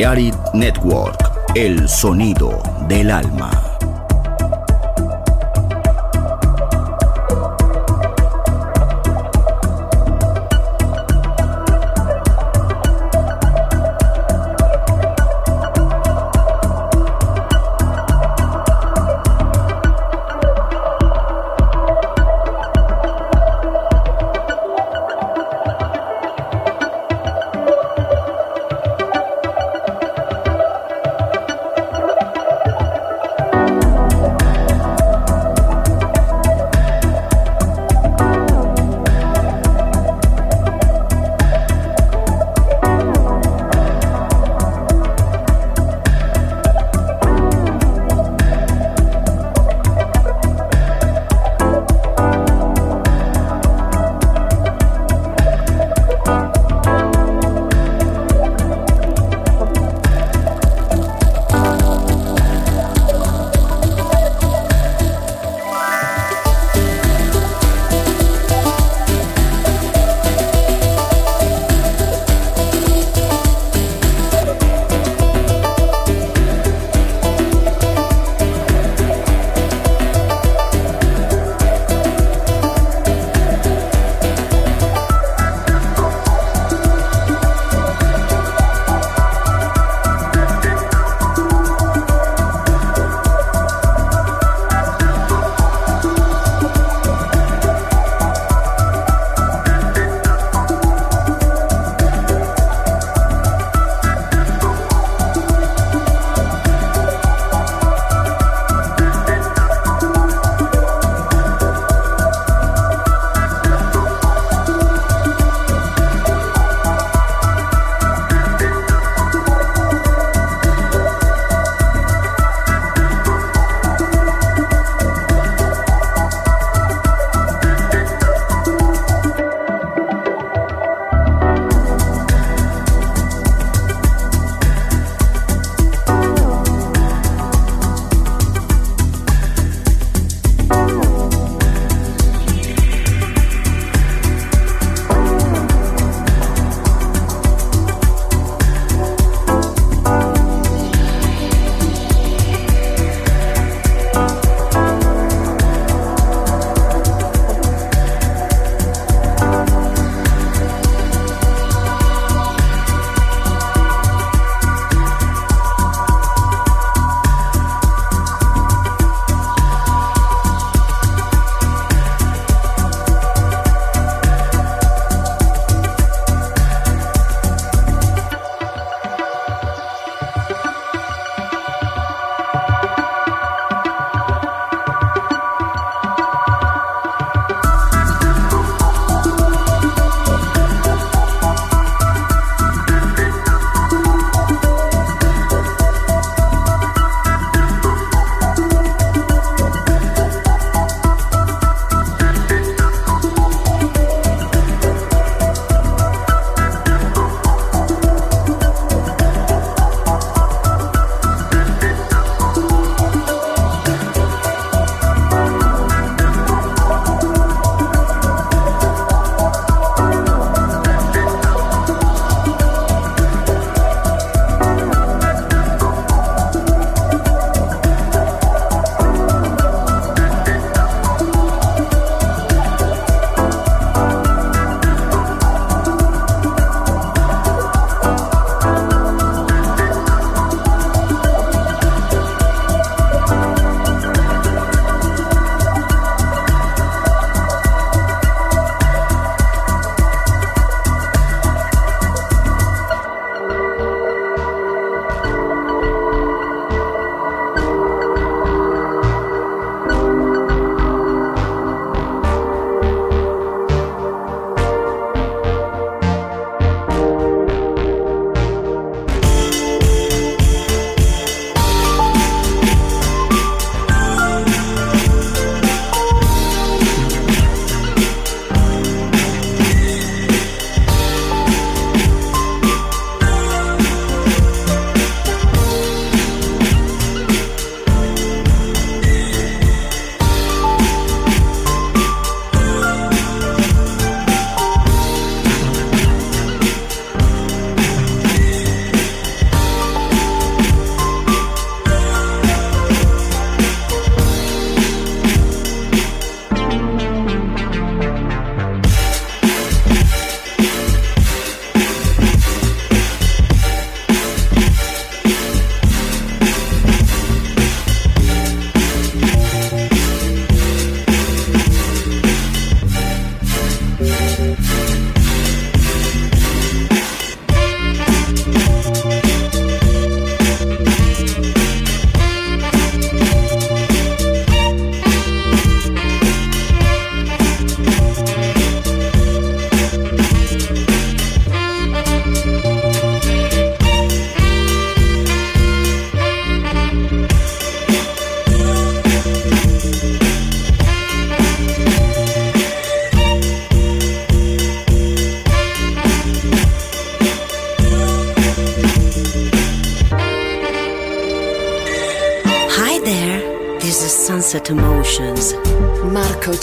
リアリー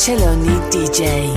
Angeloni DJ.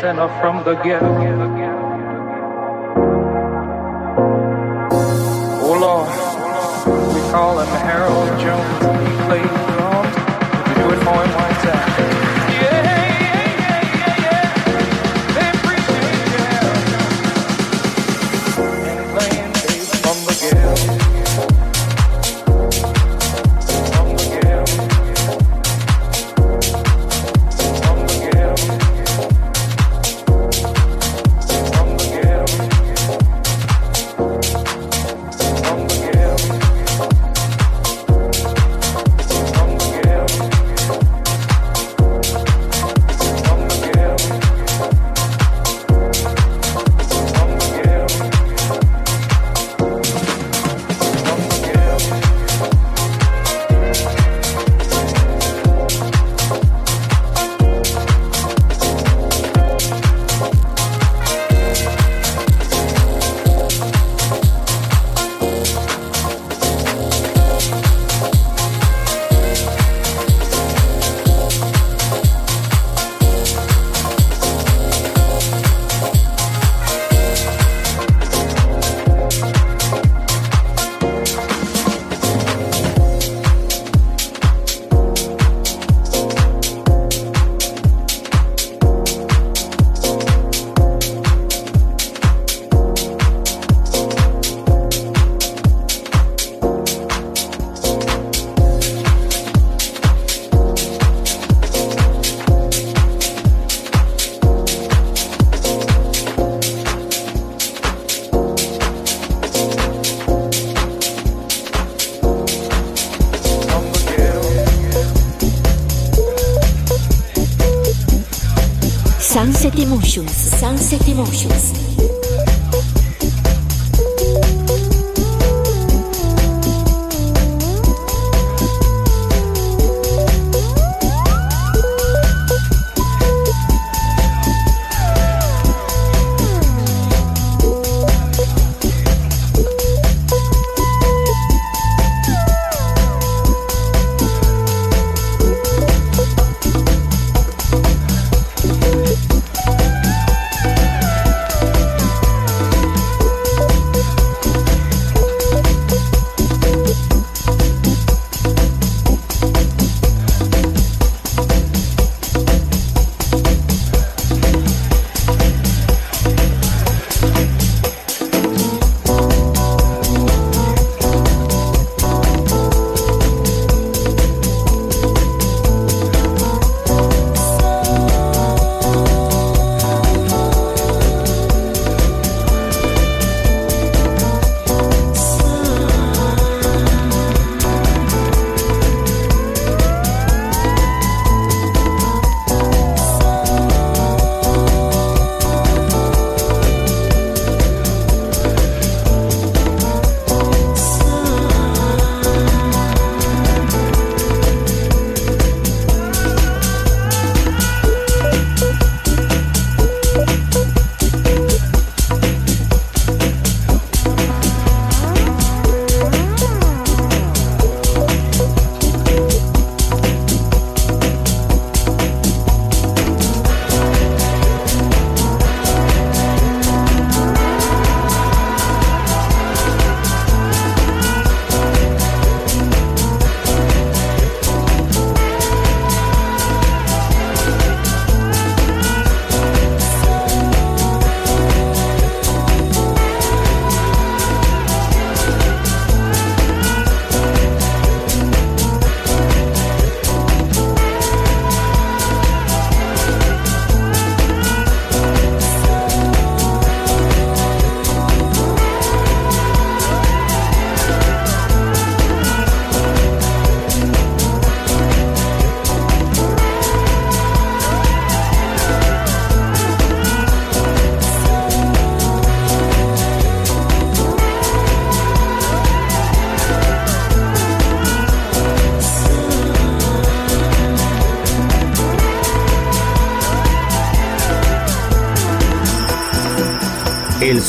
Sinner from the ghetto.